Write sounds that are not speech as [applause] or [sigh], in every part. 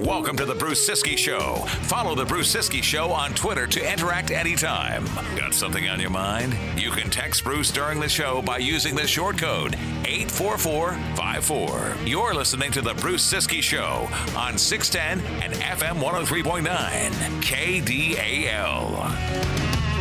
Welcome to the Bruce Ciskie Show. Follow the Bruce Ciskie Show on Twitter to interact anytime. Got something on your mind? You can text Bruce during the show by using the short code 84454. You're listening to the Bruce Ciskie Show on 610 and FM 103.9 KDAL.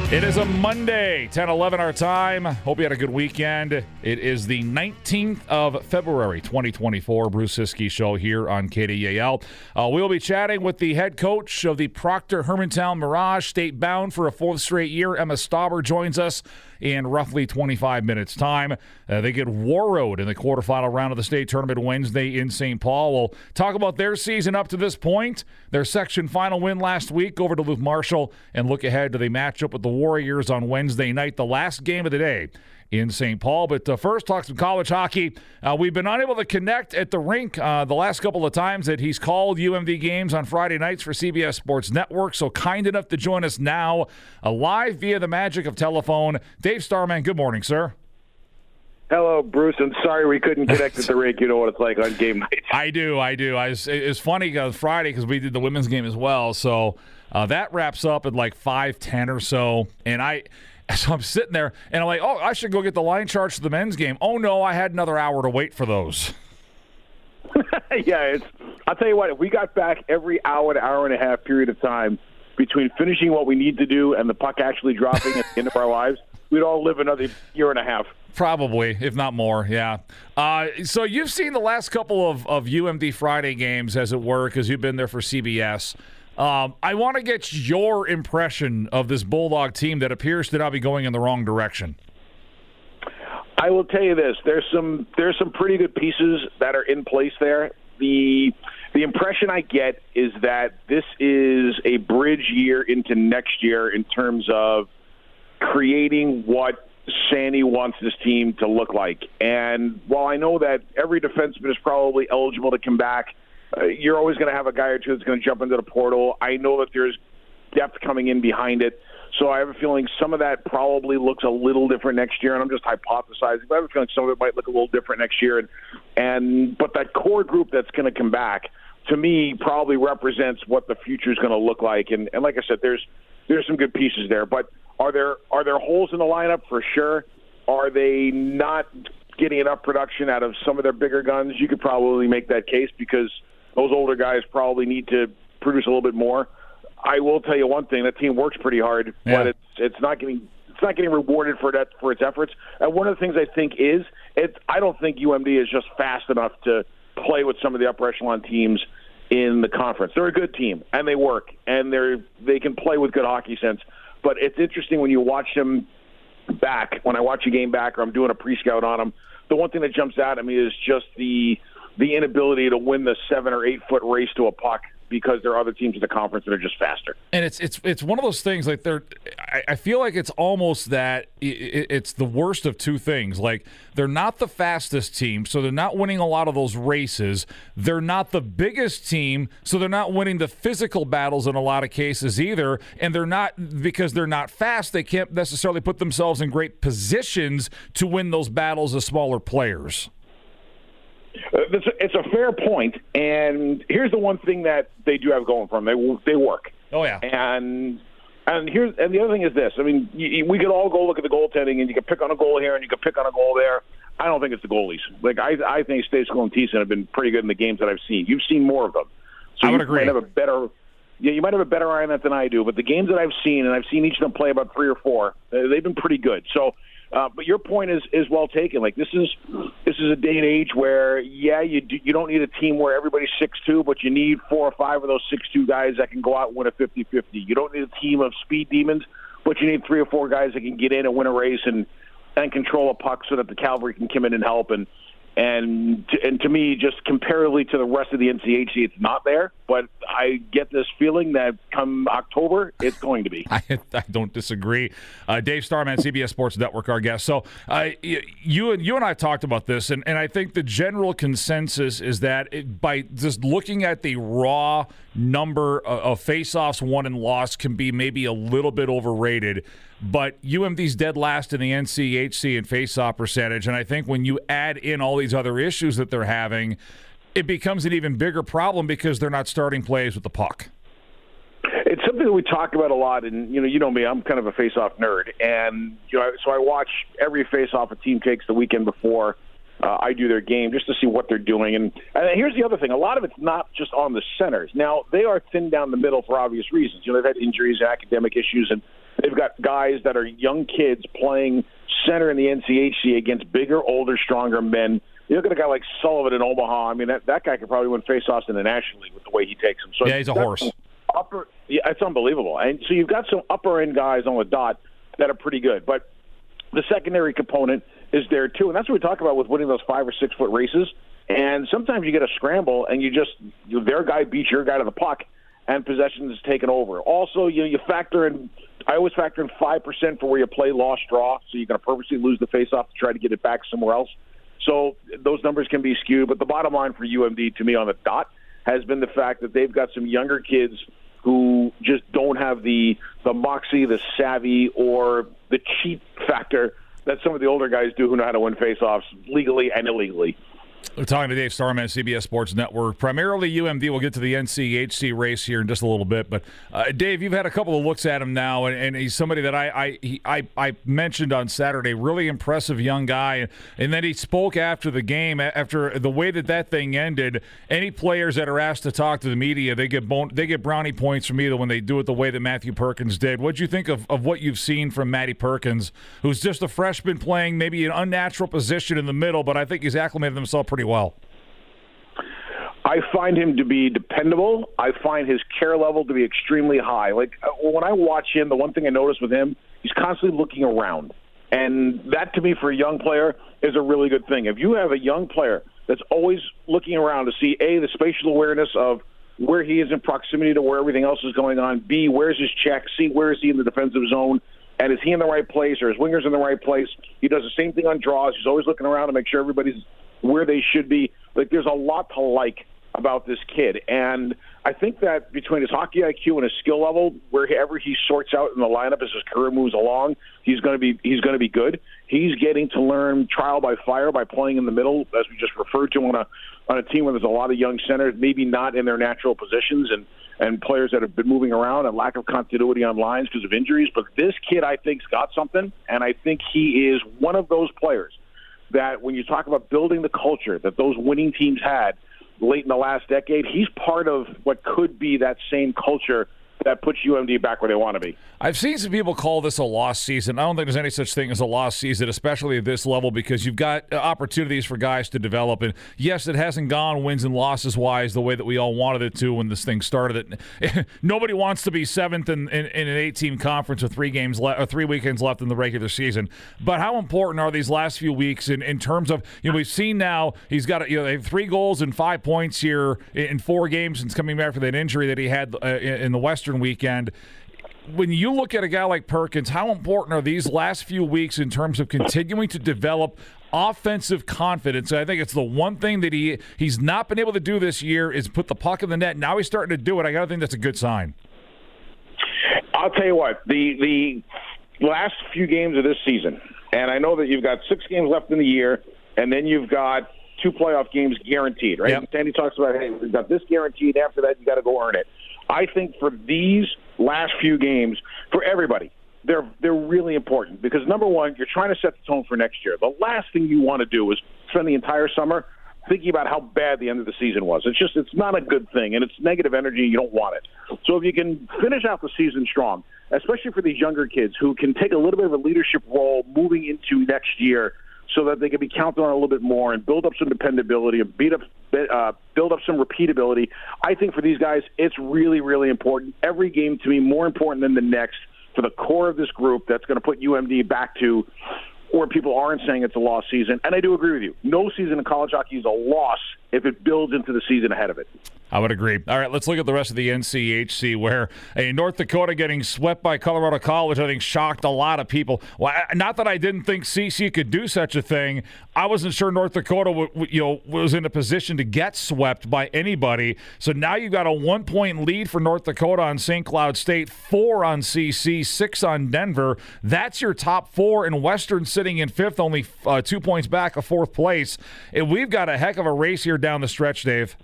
It is a Monday, 10 11 our time. Hope you had a good weekend. It is the 19th of February, 2024. Bruce Ciskie Show here on KDAL. Uh, we'll be chatting with the head coach of the Proctor Hermantown Mirage, state bound for a fourth straight year. Emma Stauber joins us in roughly 25 minutes' time. Uh, they get Warroad in the quarterfinal round of the state tournament Wednesday in St. Paul. We'll talk about their season up to this point, their section final win last week over Duluth Marshall, and look ahead to the matchup with the Warriors on Wednesday night, the last game of the day in St. Paul. But uh, first, talk some college hockey. Uh, we've been unable to connect at the rink uh, the last couple of times that he's called UMD games on Friday nights for CBS Sports Network. So kind enough to join us now, uh, live via the magic of telephone. Dave Starman, good morning, sir. Hello, Bruce. I'm sorry we couldn't [laughs] connect at the rink. You know what it's like on game night. I do, I do. I was, it's funny uh, Friday because we did the women's game as well. So uh, that wraps up at like five ten or so, and I. [laughs] So I'm sitting there and I'm like, oh, I should go get the line charts for the men's game. Oh no, I had another hour to wait for those. [laughs] yeah, it's. I'll tell you what. If we got back every hour to hour and a half period of time between finishing what we need to do and the puck actually dropping at the end of our lives, we'd all live another year and a half. Probably, if not more, yeah. Uh, so you've seen the last couple of, of UMD Friday games, as it were, because you've been there for CBS. Um, I want to get your impression of this Bulldog team that appears to not be going in the wrong direction. I will tell you this: there's some there's some pretty good pieces that are in place there. The the impression I get is that this is a bridge year into next year in terms of creating what Sandy wants this team to look like. And while I know that every defenseman is probably eligible to come back uh, you're always going to have a guy or two that's going to jump into the portal. I know that there's depth coming in behind it. So I have a feeling some of that probably looks a little different next year, and I'm just hypothesizing. But I have a feeling some of it might look a little different next year. And, and but that core group that's going to come back, to me, probably represents what the future is going to look like. And, and like I said, there's there's some good pieces there. But are there are there holes in the lineup for sure? Are they not getting enough production out of some of their bigger guns? You could probably make that case because those older guys probably need to produce a little bit more. I will tell you one thing: that team works pretty hard, yeah. but it's it's not getting it's not getting rewarded for that for its efforts. And one of the things I think is it. I don't think UMD is just fast enough to play with some of the upper echelon teams in the conference. They're a good team and they work and they're they can play with good hockey sense. But it's interesting when you watch them back. When I watch a game back or I'm doing a pre scout on them, the one thing that jumps out at me is just the the inability to win the seven or eight foot race to a puck because there are other teams in the conference that are just faster. And it's it's it's one of those things like they're. I, I feel like it's almost that it, it's the worst of two things. Like they're not the fastest team, so they're not winning a lot of those races. They're not the biggest team, so they're not winning the physical battles in a lot of cases either. And they're not because they're not fast. They can't necessarily put themselves in great positions to win those battles as smaller players. Uh, it's, a, it's a fair point, and here's the one thing that they do have going for them: they they work. Oh yeah, and and here's and the other thing is this: I mean, you, we could all go look at the goaltending, and you could pick on a goal here, and you could pick on a goal there. I don't think it's the goalies. Like I, I think Stejskal and Thiessen have been pretty good in the games that I've seen. You've seen more of them, so I would you agree. might have a better. Yeah, you might have a better eye on that than I do. But the games that I've seen, and I've seen each of them play about three or four, uh, they've been pretty good. So uh, but your point is is well taken. Like this is this is a day and age where yeah, you do, you don't need a team where everybody's six two, but you need four or five of those six two guys that can go out and win a 50-50. You don't need a team of speed demons, but you need three or four guys that can get in and win a race and and control a puck so that the cavalry can come in and help. And and to, and to me, just comparatively to the rest of the NCHC, it's not there. but I get this feeling that come October, it's going to be. [laughs] I, I don't disagree. Uh, Dave Starman, CBS Sports Network, our guest. So uh, you and you and I talked about this, and, and I think the general consensus is that it, by just looking at the raw number of, of faceoffs won and lost can be maybe a little bit overrated. But UMD's dead last in the NCHC in faceoff percentage, and I think when you add in all these other issues that they're having, it becomes an even bigger problem because they're not starting plays with the puck. It's something that we talk about a lot, and you know, you know me, I'm kind of a face-off nerd, and you know, so I watch every face-off a team takes the weekend before uh, I do their game just to see what they're doing. And, and here's the other thing: a lot of it's not just on the centers. Now they are thin down the middle for obvious reasons. You know, they've had injuries, academic issues, and they've got guys that are young kids playing center in the NCHC against bigger, older, stronger men. You look at a guy like Sullivan in Omaha. I mean, that that guy could probably win faceoffs in the National League with the way he takes them. So yeah, he's a horse. Upper, yeah, it's unbelievable. And so you've got some upper end guys on the dot that are pretty good, but the secondary component is there too, and that's what we talk about with winning those five or six foot races. And sometimes you get a scramble, and you just you, their guy beats your guy to the puck, and possession is taken over. Also, you you factor in. I always factor in five percent for where you play lost draw, so you're going to purposely lose the faceoff to try to get it back somewhere else. So those numbers can be skewed. But the bottom line for UMD, to me, on the dot, has been the fact that they've got some younger kids who just don't have the the moxie, the savvy, or the cheat factor that some of the older guys do who know how to win faceoffs legally and illegally. We're talking to Dave Starman, CBS Sports Network. Primarily UMD. We'll get to the NCHC race here in just a little bit. But uh, Dave, you've had a couple of looks at him now, and, and he's somebody that I I, he, I I mentioned on Saturday. Really impressive young guy, and, then he spoke after the game. After the way that that thing ended, any players that are asked to talk to the media, they get bon- they get brownie points from either when they do it the way that Matthew Perkins did. What do you think of, of what you've seen from Matty Perkins, who's just a freshman playing maybe an unnatural position in the middle, but I think he's acclimated himself pretty well. I find him to be dependable. I find his care level to be extremely high. Like uh, when I watch him, the one thing I notice with him, he's constantly looking around. And that to me for a young player is a really good thing. If you have a young player that's always looking around to see A, the spatial awareness of where he is in proximity to where everything else is going on, B, where's his check, C, where is he in the defensive zone, and is he in the right place or his wingers in the right place? He does the same thing on draws. He's always looking around to make sure everybody's where they should be. Like there's a lot to like about this kid. And I think that between his hockey IQ and his skill level, wherever he sorts out in the lineup as his career moves along, he's going to be he's going to be good. He's getting to learn trial by fire by playing in the middle, as we just referred to on a on a team where there's a lot of young centers, maybe not in their natural positions, and and players that have been moving around and lack of continuity on lines because of injuries. But this kid, I think's got something, and I think he is one of those players that when you talk about building the culture that those winning teams had late in the last decade, he's part of what could be that same culture that puts UMD back where they want to be. I've seen some people call this a lost season. I don't think there's any such thing as a lost season, especially at this level, because you've got uh, opportunities for guys to develop. And yes, it hasn't gone wins and losses wise the way that we all wanted it to when this thing started. It, [laughs] nobody wants to be seventh in, in, in an eight-team conference with three games left, or three weekends left in the regular season. But how important are these last few weeks in, in terms of you know we've seen now he's got you know three goals and five points here in four games since coming back from that injury that he had uh, in the Western weekend when you look at a guy like Perkins, how important are these last few weeks in terms of continuing to develop offensive confidence? I think it's the one thing that he he's not been able to do this year is put the puck in the net. Now he's starting to do it. I got to think that's a good sign. I'll tell you what the the last few games of this season, and I know that you've got six games left in the year, and then you've got two playoff games guaranteed, right? Yep. Sandy talks about, hey, we've got this guaranteed. After that, you got to go earn it. I think for these last few games, for everybody, they're they're really important because number one, you're trying to set the tone for next year. The last thing you want to do is spend the entire summer thinking about how bad the end of the season was. It's just it's not a good thing, and it's negative energy. You don't want it. So if you can finish out the season strong, especially for these younger kids who can take a little bit of a leadership role moving into next year so that they can be counted on a little bit more and build up some dependability and beat up, uh, build up some repeatability. I think for these guys, it's really, really important. Every game to me more important than the next for the core of this group that's going to put UMD back to where people aren't saying it's a lost season. And I do agree with you. No season in college hockey is a loss if it builds into the season ahead of it. I would agree. All right, let's look at the rest of the NCHC where a North Dakota getting swept by Colorado College, I think shocked a lot of people. Well, not that I didn't think CC could do such a thing. I wasn't sure North Dakota w- you know was in a position to get swept by anybody. So now you've got a 1-point lead for North Dakota on St. Cloud State, 4 on CC, 6 on Denver. That's your top 4 and Western sitting in 5th, only uh, 2 points back of 4th place. And we've got a heck of a race here down the stretch, Dave.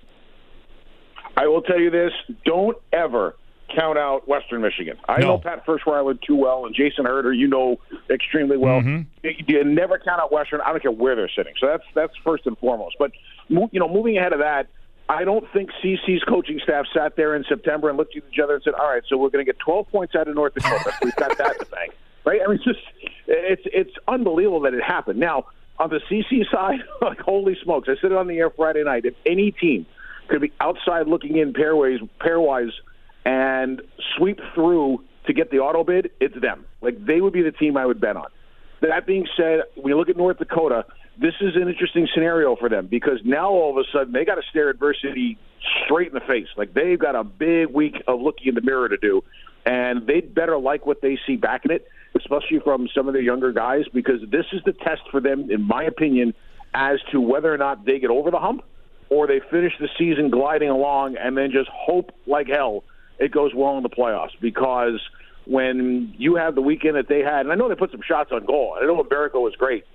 I will tell you this: don't ever count out Western Michigan. I no. know Pat Ferschweiler too well, and Jason Herter, you know extremely well. Mm-hmm. You never count out Western. I don't care where they're sitting. So that's that's first and foremost. But you know, moving ahead of that. I don't think CC's coaching staff sat there in September and looked at each other and said, "All right, so we're going to get 12 points out of North Dakota. We've got that the bank." Right? I mean, it's just it's it's unbelievable that it happened. Now, on the CC side, [laughs] like holy smokes! I said it on the air Friday night. If any team could be outside looking in pairways, pairwise, and sweep through to get the auto bid, it's them. Like they would be the team I would bet on. That being said, when you look at North Dakota, this is an interesting scenario for them because now all of a sudden they got to stare adversity straight in the face. Like they've got a big week of looking in the mirror to do, and they'd better like what they see back in it, especially from some of their younger guys, because this is the test for them, in my opinion, as to whether or not they get over the hump or they finish the season gliding along and then just hope like hell it goes well in the playoffs because when you have the weekend that they had, and I know they put some shots on goal. I know Mbereko was great,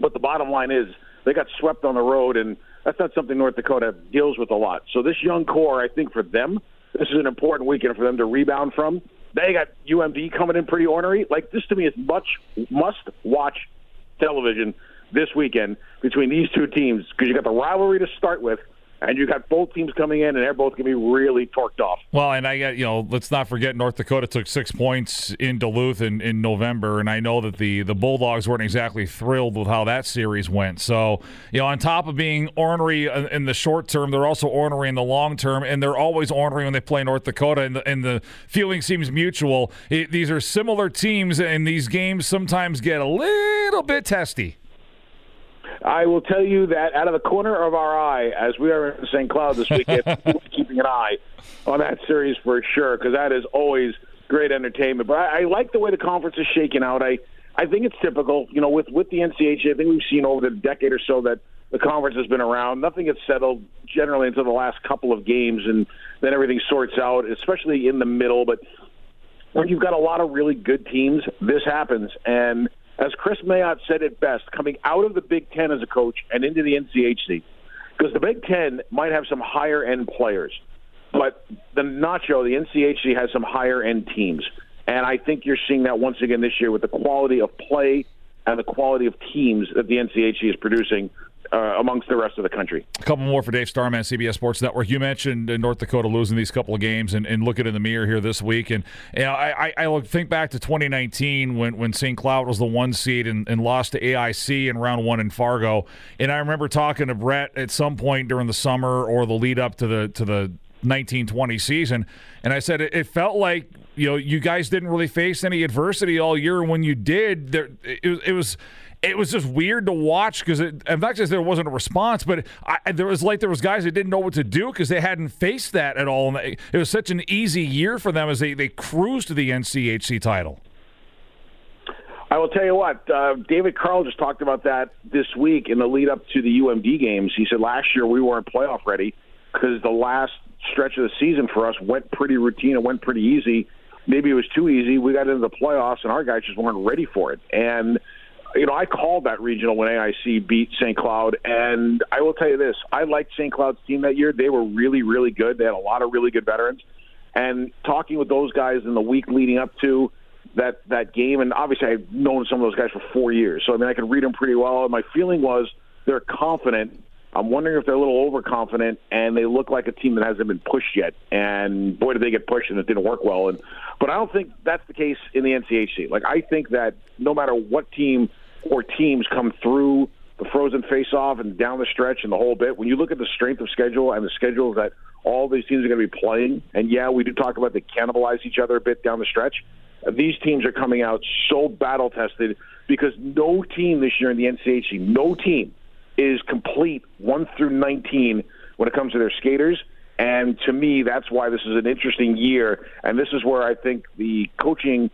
but the bottom line is they got swept on the road, and that's not something North Dakota deals with a lot. So this young core, I think for them, this is an important weekend for them to rebound from. They got UMD coming in pretty ornery. Like this to me is much must watch television this weekend between these two teams because you got the rivalry to start with and you got both teams coming in, and they're both going to be really torqued off. Well, and I got you know, let's not forget North Dakota took six points in Duluth in, in November, and I know that the the Bulldogs weren't exactly thrilled with how that series went. So you know, on top of being ornery in the short term, they're also ornery in the long term, and they're always ornery when they play North Dakota, and the, and the feeling seems mutual. It, these are similar teams, and these games sometimes get a little bit testy. I will tell you that out of the corner of our eye, as we are in St. Cloud this weekend, [laughs] keeping an eye on that series for sure, because that is always great entertainment. But I, I like the way the conference is shaking out. I I think it's typical, you know, with with the NCHC. I think we've seen over the decade or so that the conference has been around. Nothing gets settled generally until the last couple of games, and then everything sorts out, especially in the middle. But when you've got a lot of really good teams, this happens, and as Kris Mayotte said it best, coming out of the Big Ten as a coach and into the NCHC, because the Big Ten might have some higher end players, but the Nacho, the NCHC has some higher end teams. And I think you're seeing that once again this year with the quality of play and the quality of teams that the NCHC is producing uh, amongst the rest of the country. A couple more for Dave Starman, CBS Sports Network. You mentioned North Dakota losing these couple of games and, and looking in the mirror here this week. And you know, I, I, I think back to 2019 when, when St. Cloud was the one seed and, and lost to AIC in round one in Fargo. And I remember talking to Brett at some point during the summer or the lead up to the to the 1920 season, and I said it, it felt like you know you guys didn't really face any adversity all year. When you did, there it, it was it was just weird to watch because it, in fact there wasn't a response, but I, there was like there was guys that didn't know what to do because they hadn't faced that at all, and it was such an easy year for them as they they cruised to the NCHC title. I will tell you what, uh, David Carle just talked about that this week in the lead up to the UMD games. He said last year we weren't playoff ready because the last stretch of the season for us went pretty routine. It went pretty easy. Maybe it was too easy. We got into the playoffs and our guys just weren't ready for it. And you know, I called that regional when AIC beat St. Cloud, and I will tell you this: I liked St. Cloud's team that year. They were really, really good. They had a lot of really good veterans. And talking with those guys in the week leading up to that that game, and obviously I've known some of those guys for four years, so I mean I could read them pretty well. And my feeling was they're confident. I'm wondering if they're a little overconfident, and they look like a team that hasn't been pushed yet. And boy, did they get pushed, and it didn't work well. And but I don't think that's the case in the NCHC. Like I think that no matter what team or teams come through the frozen face-off and down the stretch and the whole bit. When you look at the strength of schedule and the schedules that all these teams are going to be playing, and yeah, we do talk about they cannibalize each other a bit down the stretch. These teams are coming out so battle tested because no team this year in the NCHC, no team is complete one through 19 when it comes to their skaters And to me, that's why this is an interesting year. And this is where I think the coaching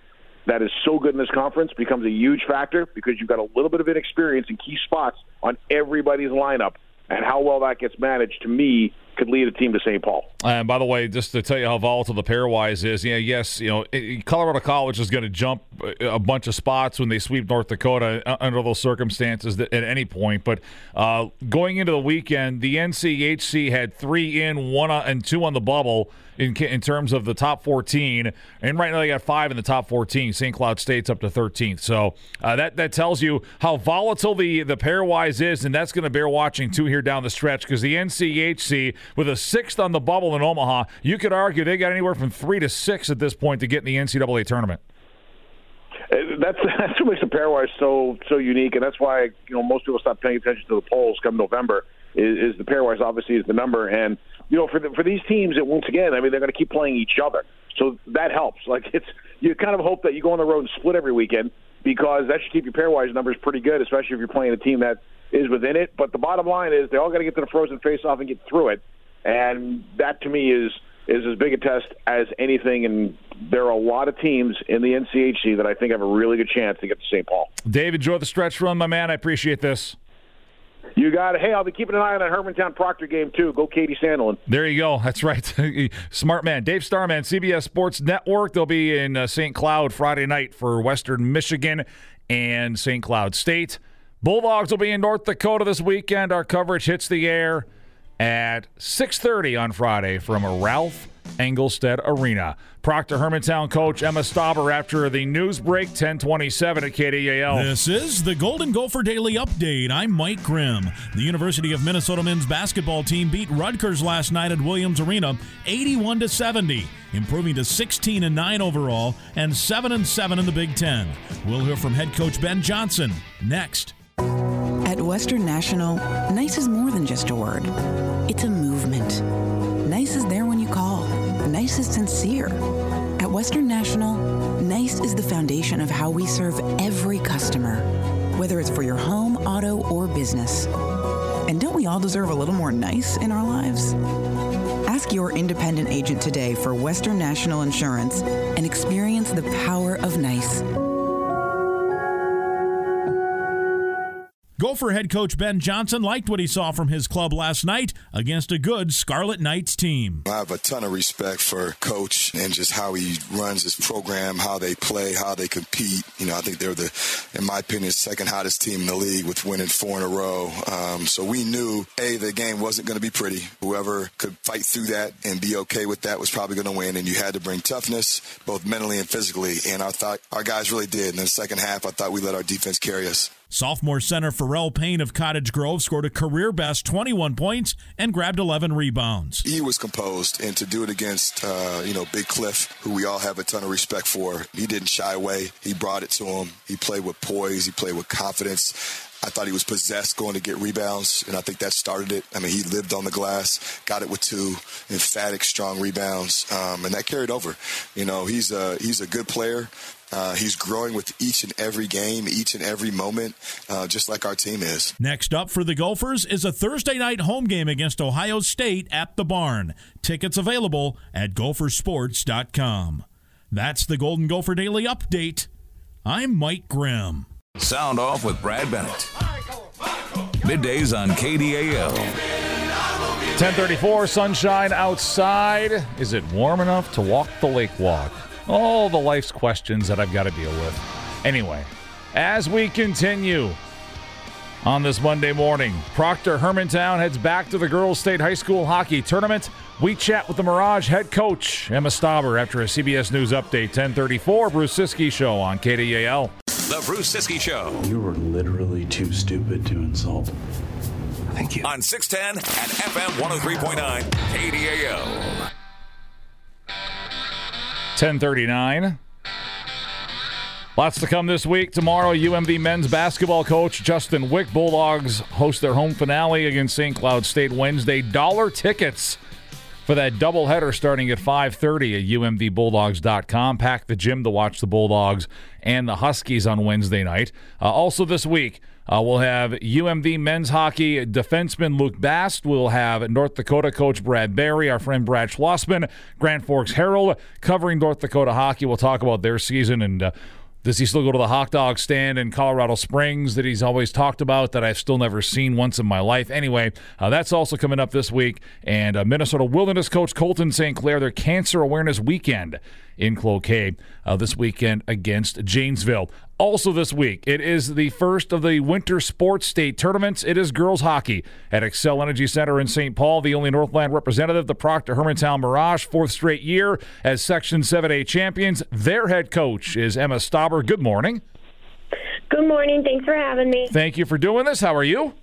that is so good in this conference becomes a huge factor because you've got a little bit of inexperience in key spots on everybody's lineup. And how well that gets managed, to me, could lead a team to St. Paul. And by the way, just to tell you how volatile the pairwise is, yeah, yes, you know, Colorado College is going to jump a bunch of spots when they sweep North Dakota uh, under those circumstances at any point. But uh, going into the weekend, the NCHC had three in, one and two on the bubble in in terms of the top 14, and right now they got five in the top 14. St. Cloud State's up to 13th, so uh, that that tells you how volatile the the pairwise is, and that's going to bear watching too here down the stretch because the NCHC with a sixth on the bubble in Omaha, you could argue they got anywhere from three to six at this point to get in the NCAA tournament. Uh, that's [laughs] that's what makes the pairwise so so unique, and that's why you know most people stop paying attention to the polls come November. Is, is the pairwise obviously is the number, and you know for the, for these teams, it once again, I mean they're going to keep playing each other, so that helps. Like [laughs] it's you kind of hope that you go on the road and split every weekend because that should keep your pairwise numbers pretty good, especially if you're playing a team that is within it. But the bottom line is they all got to get to the frozen face-off and get through it, and that to me is is as big a test as anything. And there are a lot of teams in the NCHC that I think have a really good chance to get to St. Paul. Dave, enjoy the stretch run, my man. I appreciate this. You got it. Hey, I'll be keeping an eye on that Hermantown Proctor game too. Go Katie Sandelin. There you go. That's right. [laughs] Smart man. Dave Starman, CBS Sports Network. They'll be in uh, St. Cloud Friday night for Western Michigan and St. Cloud State. Bulldogs will be in North Dakota this weekend. Our coverage hits the air at 6:30 on Friday from Ralph Engelstad Arena. Proctor Hermantown coach Emma Stauber after the news break 1027 at KDAL. This is the Golden Gopher Daily Update. I'm Mike Grimm. The University of Minnesota men's basketball team beat Rutgers last night at Williams Arena 81 to 70, improving to 16 and 9 overall and 7 and 7 in the Big 10. We'll hear from head coach Ben Johnson next. At Western National, nice is more than just a word. It's a movement. Nice is there when you call. Nice is sincere. At Western National, nice is the foundation of how we serve every customer, whether it's for your home, auto, or business. And don't we all deserve a little more nice in our lives? Ask your independent agent today for Western National Insurance and experience the power of nice. Gopher head coach Ben Johnson liked what he saw from his club last night against a good Scarlet Knights team. I have a ton of respect for coach and just how he runs his program, how they play, how they compete. You know, I think they're the, in my opinion, second hottest team in the league with winning four in a row. Um, so we knew, A, the game wasn't going to be pretty. Whoever could fight through that and be okay with that was probably going to win. And you had to bring toughness, both mentally and physically. And I thought our guys really did. In the second half, I thought we let our defense carry us. Sophomore center Pharrel Payne of Cottage Grove scored a career best 21 points and grabbed 11 rebounds. He was composed, and to do it against, uh, you know, Big Cliff, who we all have a ton of respect for, he didn't shy away. He brought it to him. He played with poise. He played with confidence. I thought he was possessed going to get rebounds, and I think that started it. I mean, he lived on the glass, got it with two emphatic, strong rebounds, um, and that carried over. You know, he's a he's a good player. Uh, he's growing with each and every game, each and every moment, uh, just like our team is. Next up for the Gophers is a Thursday night home game against Ohio State at the Barn. Tickets available at gophersports.com. That's the Golden Gopher Daily Update. I'm Mike Grimm. Sound off with Brad Bennett. Middays on KDAL. 1034, sunshine outside. Is it warm enough to walk the lake walk? All the life's questions that I've got to deal with. Anyway, as we continue on this Monday morning, Proctor Hermantown heads back to the Girls State High School Hockey Tournament. We chat with the Mirage head coach, Emma Stauber, after a CBS News update, 1034, Bruce Ciskie Show on KDAL. The Bruce Ciskie Show. You were literally too stupid to insult. Thank you. On 610 and FM 103.9 KDAL. 1039. Lots to come this week. Tomorrow, UMD men's basketball coach Justin Wieck Bulldogs host their home finale against St. Cloud State Wednesday. Dollar tickets for that doubleheader starting at 5:30 at umdbulldogs.com. Pack the gym to watch the Bulldogs and the Huskies on Wednesday night. Uh, also this week, uh, we'll have UMD men's hockey defenseman Luke Bast. We'll have North Dakota coach Brad Berry, our friend Brad Schlossman, Grand Forks Herald covering North Dakota hockey. We'll talk about their season and uh, does he still go to the hot dog stand in Colorado Springs that he's always talked about that I've still never seen once in my life? Anyway, uh, that's also coming up this week. And uh, Minnesota Wilderness coach Colton St. Clair, their Cancer Awareness Weekend in Cloquet uh, this weekend against Janesville. Also, this week, it is the first of the winter sports state tournaments. It is girls hockey at Xcel Energy Center in St. Paul. The only Northland representative, the Proctor Hermantown Mirage, fourth straight year as Section 7A champions. Their head coach is Emma Stauber. Good morning. Good morning. Thanks for having me. Thank you for doing this. How are you?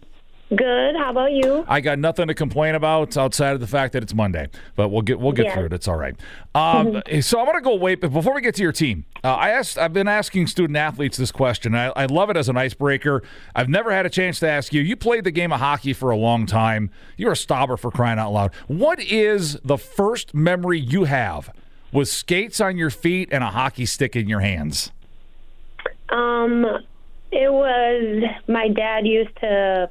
Good. How about you? I got nothing to complain about outside of the fact that it's Monday, but we'll get we'll get Yeah. through it. It's all right. Um, [laughs] So I'm going to go wait, but before we get to your team, uh, I asked. I've been asking student athletes this question. I, I love it as an icebreaker. I've never had a chance to ask you. You played the game of hockey for a long time. You're a stopper for crying out loud. What is the first memory you have with skates on your feet and a hockey stick in your hands? Um, it was my dad used to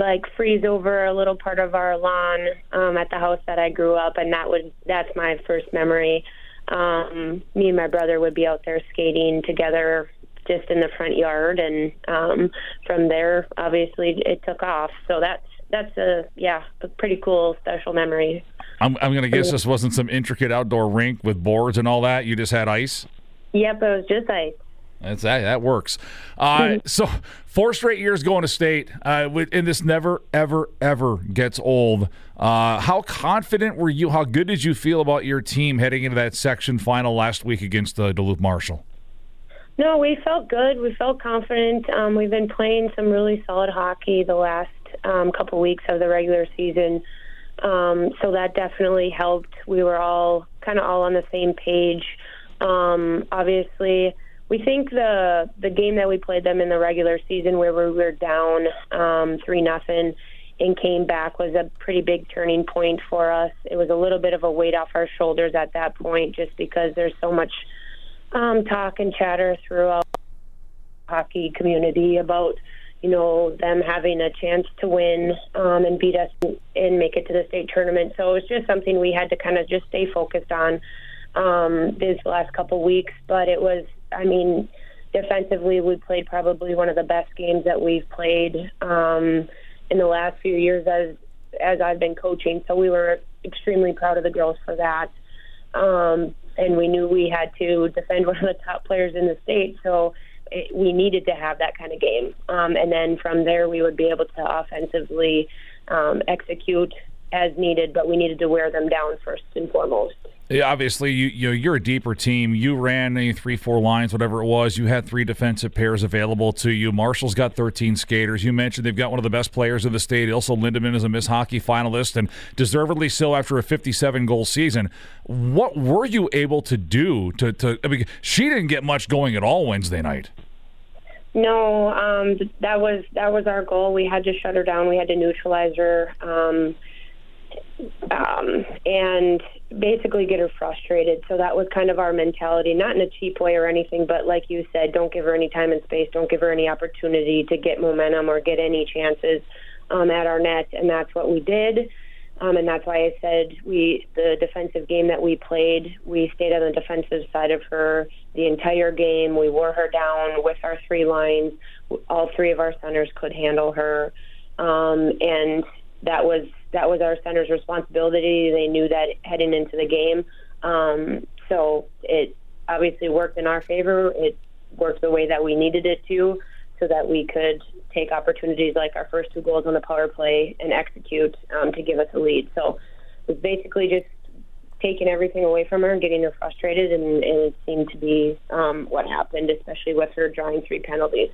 like freeze over a little part of our lawn um, at the house that I grew up, and that would that's my first memory. Um, me and my brother would be out there skating together just in the front yard, and um, from there, obviously, it took off. So that's that's a yeah, a pretty cool special memory. I'm, I'm going to guess this wasn't some intricate outdoor rink with boards and all that. You just had ice. Yep, it was just ice. That's that. That works. Uh, [laughs] so four straight years going to state, uh, and this never, ever, ever gets old. Uh, how confident were you? How good did you feel about your team heading into that section final last week against uh, Duluth Marshall? No, we felt good. We felt confident. Um, we've been playing some really solid hockey the last um, couple weeks of the regular season, um, so that definitely helped. We were all kind of all on the same page. Um, obviously, we think the the game that we played them in the regular season, where we were down um, three nothing, and came back, was a pretty big turning point for us. It was a little bit of a weight off our shoulders at that point, just because there's so much um, talk and chatter throughout the hockey community about you know them having a chance to win um, and beat us and make it to the state tournament. So it was just something we had to kind of just stay focused on um, these last couple weeks. But it was, I mean, defensively we played probably one of the best games that we've played um, in the last few years as as I've been coaching. So we were extremely proud of the girls for that um, and we knew we had to defend [laughs] one of the top players in the state. So it, we needed to have that kind of game, um, and then from there we would be able to offensively um, execute as needed. But we needed to wear them down first and foremost. Obviously, you, you know, you're a deeper team. You ran a three, four lines, whatever it was. You had three defensive pairs available to you. Marshall's got 13 skaters. You mentioned they've got one of the best players in the state. Ilsa Lindemann is a Miss Hockey finalist and deservedly so after a 57 goal season. What were you able to do to? to I mean, she didn't get much going at all Wednesday night. No, um, that was that was our goal. We had to shut her down. We had to neutralize her, um, um, and basically get her frustrated. So that was kind of our mentality, not in a cheap way or anything, but like you said, don't give her any time and space. Don't give her any opportunity to get momentum or get any chances um, at our net, and that's what we did. Um, and that's why I said we the defensive game that we played, we stayed on the defensive side of her the entire game. We wore her down with our three lines. All three of our centers could handle her, um, and that was that was our center's responsibility. They knew that heading into the game, um, so it obviously worked in our favor. It worked the way that we needed it to, so that we could take opportunities like our first two goals on the power play and execute um, to give us a lead. So it was basically just taking everything away from her and getting her frustrated, and, and it seemed to be um, what happened, especially with her drawing three penalties.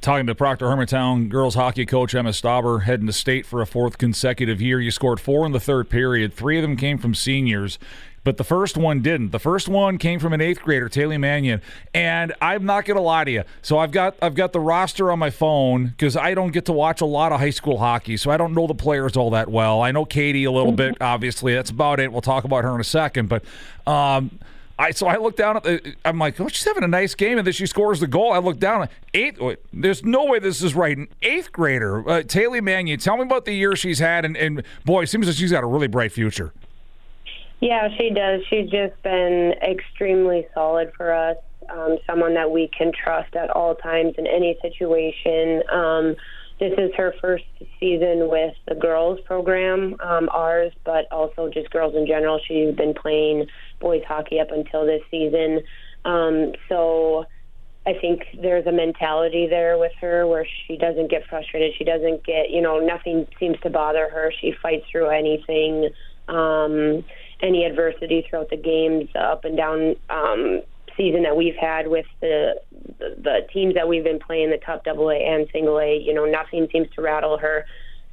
Talking to Proctor Hermantown girls hockey coach Emma Stauber, heading to state for a fourth consecutive year. You scored four in the third period. Three of them came from seniors. but the first one didn't. The first one came from an eighth grader, Taylor Mannion, and I'm not going to lie to you. So I've got I've got the roster on my phone because I don't get to watch a lot of high school hockey, so I don't know the players all that well. I know Katie a little bit, obviously. That's about it. We'll talk about her in a second, but. Um, I so I look down at the. I'm like, oh, she's having a nice game, and then she scores the goal. I look down, eighth. There's no way this is right. An eighth grader, uh, Taylor Mannion. Tell me about the year she's had, and, and boy, it seems like she's got a really bright future. Yeah, she does. She's just been extremely solid for us. Um, someone that we can trust at all times in any situation. Um, this is her first season with the girls program, um, ours, but also just girls in general. She's been playing boys hockey up until this season. Um, so I think there's a mentality there with her where she doesn't get frustrated. She doesn't get, you know, nothing seems to bother her. She fights through anything, um, any adversity throughout the games, up and down um, season that we've had with the, the the teams that we've been playing, the top double A and single A, you know, nothing seems to rattle her.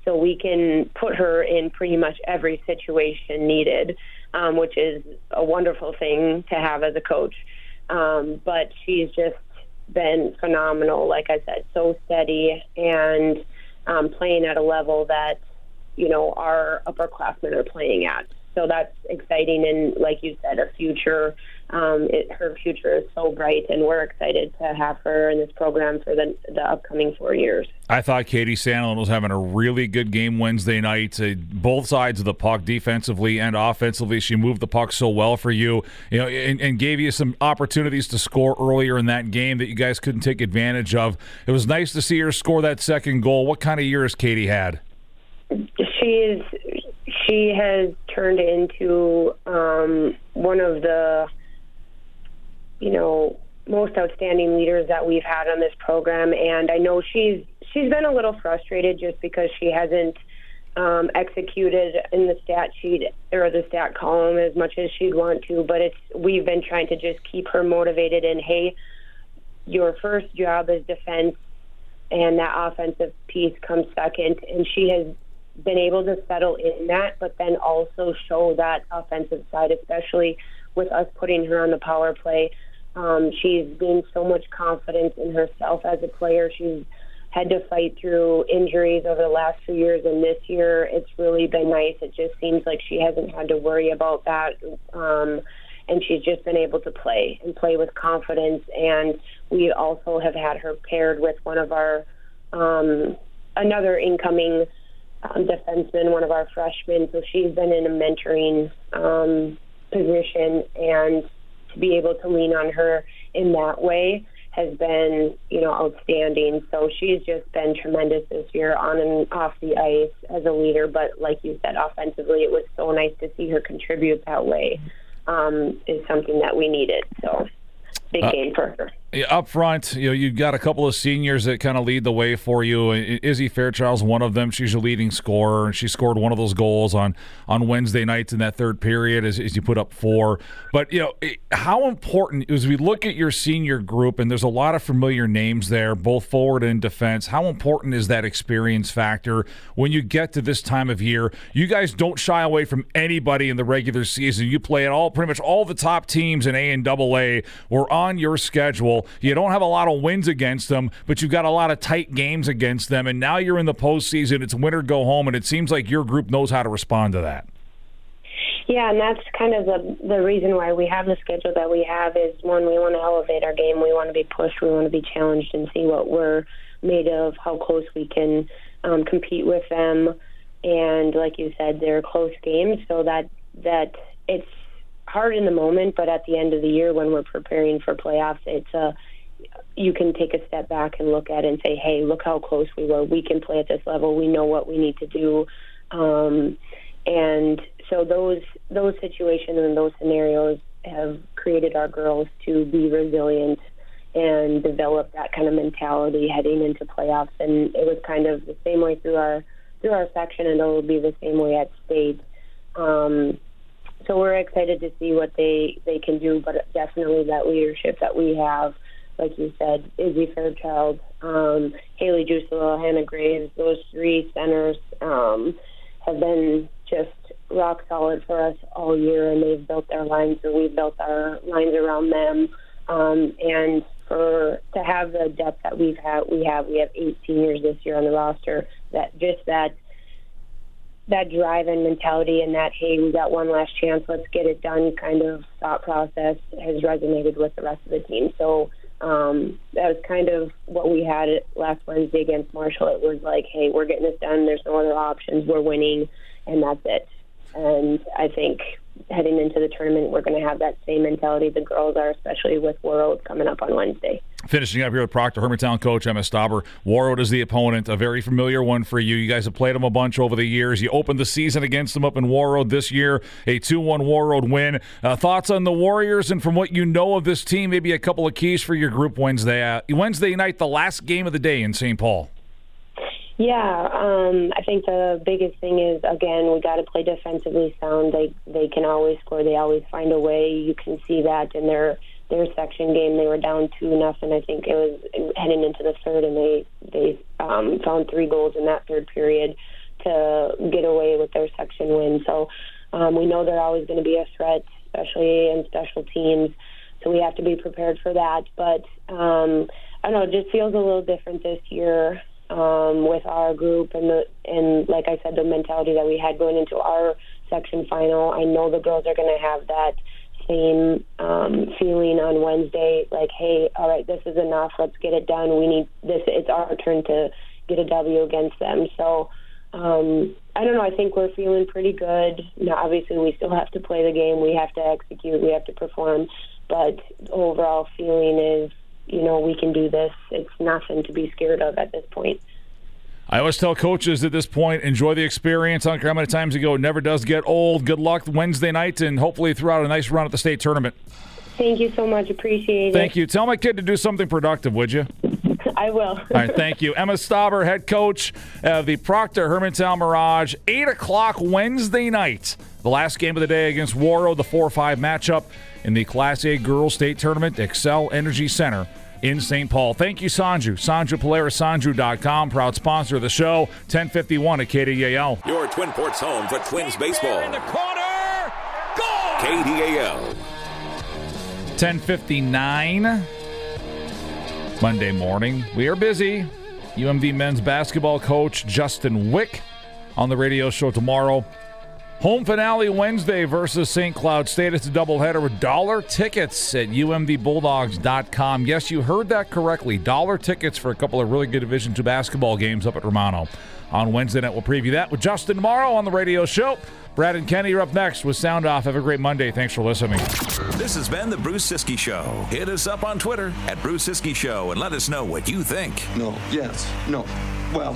So we can put her in pretty much every situation needed, um, which is a wonderful thing to have as a coach. Um, but she's just been phenomenal, like I said, so steady and um, playing at a level that, you know, our upperclassmen are playing at. So that's exciting. And like you said, a future um, it, her future is so bright, and we're excited to have her in this program for the, the upcoming four years. I thought Katie Sandelin was having a really good game Wednesday night. Uh, both sides of the puck, defensively and offensively, she moved the puck so well for you, you know, and, and gave you some opportunities to score earlier in that game that you guys couldn't take advantage of. It was nice to see her score that second goal. What kind of year has Katie had? She is. She has turned into um, one of the you know, most outstanding leaders that we've had on this program. And I know she's she's been a little frustrated just because she hasn't um, executed in the stat sheet or the stat column as much as she'd want to. But it's we've been trying to just keep her motivated. And hey, your first job is defense, and that offensive piece comes second. And she has been able to settle in that, but then also show that offensive side, especially with us putting her on the power play. Um, she's gained so much confidence in herself as a player. She's had to fight through injuries over the last few years, and this year it's really been nice. It just seems like she hasn't had to worry about that. Um, and she's just been able to play and play with confidence. And we also have had her paired with one of our um, another incoming um, defenseman, one of our freshmen. So she's been in a mentoring um, position, and to be able to lean on her in that way has been, you know, outstanding. So she's just been tremendous this year on and off the ice as a leader. But like you said, offensively, it was so nice to see her contribute that way. Um, is something that we needed. So big uh, game for her up front, you know, you've got a couple of seniors that kind of lead the way for you. Izzy Fairchild's one of them. She's your leading scorer, and she scored one of those goals on on Wednesday nights in that third period as, as you put up four. But you know, how important as we look at your senior group, and there's a lot of familiar names there, both forward and defense. How important is that experience factor when you get to this time of year? You guys don't shy away from anybody in the regular season. You play at all, pretty much all the top teams in A and Double A. We're on your schedule. You don't have a lot of wins against them, but you've got a lot of tight games against them. And now you're in the postseason. It's winter go home, and it seems like your group knows how to respond to that. Yeah, and that's kind of the the reason why we have the schedule that we have is one, we want to elevate our game, we want to be pushed, we want to be challenged, and see what we're made of, how close we can um, compete with them, and like you said, they're close games, so that that it's hard in the moment, but at the end of the year when we're preparing for playoffs, it's a you can take a step back and look at it and say, hey, look how close we were. We can play at this level. We know what we need to do. Um, and so those those situations and those scenarios have created our girls to be resilient and develop that kind of mentality heading into playoffs. And it was kind of the same way through our through our section, and it will be the same way at state. Um, so we're excited to see what they they can do, but definitely that leadership that we have, like you said, Izzy Fairchild, um, Haley Jusela, Hannah Graves, those three centers um, have been just rock solid for us all year, and they've built their lines, and we've built our lines around them. Um, and for to have the depth that we've had, we have we have eight seniors this year on the roster. That just that that drive and mentality and that hey we got one last chance let's get it done kind of thought process has resonated with the rest of the team so um, that was kind of what we had last Wednesday against Marshall. It was like, hey, we're getting this done. There's no other options. We're winning, and that's it. And I think heading into the tournament, we're going to have that same mentality. The girls are, especially with Warroad coming up on Wednesday. Finishing up here with Proctor Hermantown coach Emma Stauber. Warroad is the opponent, a very familiar one for you. You guys have played them a bunch over the years. You opened the season against them up in Warroad this year, a 2 1 Warroad win. Uh, thoughts on the Warriors and from what you know of this team, maybe a couple of keys for your group Wednesday, uh, Wednesday night, the last game of the day in St. Paul. Yeah, um, I think the biggest thing is again we got to play defensively sound. They they can always score. They always find a way. You can see that in their their section game. They were down two nothing. I think it was heading into the third, and they they um, found three goals in that third period to get away with their section win. So um, we know they're always going to be a threat, especially in special teams. So we have to be prepared for that. But um, I don't know. It just feels a little different this year um, with our group and the and like I said, the mentality that we had going into our section final. I know the girls are going to have that same um, feeling on Wednesday. Like, hey, all right, this is enough. Let's get it done. We need this. It's our turn to get a W against them. So. Um, I don't know. I think we're feeling pretty good. Now, obviously, we still have to play the game. We have to execute. We have to perform. But overall feeling is you know, we can do this. It's nothing to be scared of at this point. I always tell coaches at this point, enjoy the experience. I don't care how many times you go. It never does get old. Good luck Wednesday night and hopefully throughout a nice run at the state tournament. Thank you so much. Appreciate it. Thank you. Tell my kid to do something productive, would you? I will. All right, thank you. Emma Stauber, head coach of the Proctor Hermantown Mirage. 8 o'clock Wednesday night. The last game of the day against Warroad, the 4 5 matchup in the Class A Girls State Tournament, Xcel Energy Center in St. Paul. Thank you, Sanju. Sanju Polaris, Sanju.com, proud sponsor of the show, 1051 at KDAL. Your Twin Ports home for Twins baseball. In the corner, goal! KDAL. 1059 Monday morning. We are busy. UMD men's basketball coach Justin Wieck on the radio show tomorrow. Home finale Wednesday versus St. Cloud State. It's a doubleheader with dollar tickets at umdbulldogs.com. Yes, you heard that correctly. Dollar tickets for a couple of really good Division two basketball games up at Romano. On Wednesday night, we'll preview that with Justin tomorrow on the radio show. Brad and Kenny are up next with Sound Off. Have a great Monday. Thanks for listening. This has been the Bruce Ciskie Show. Hit us up on Twitter at Bruce Ciskie Show and let us know what you think. No, yes, no. Well,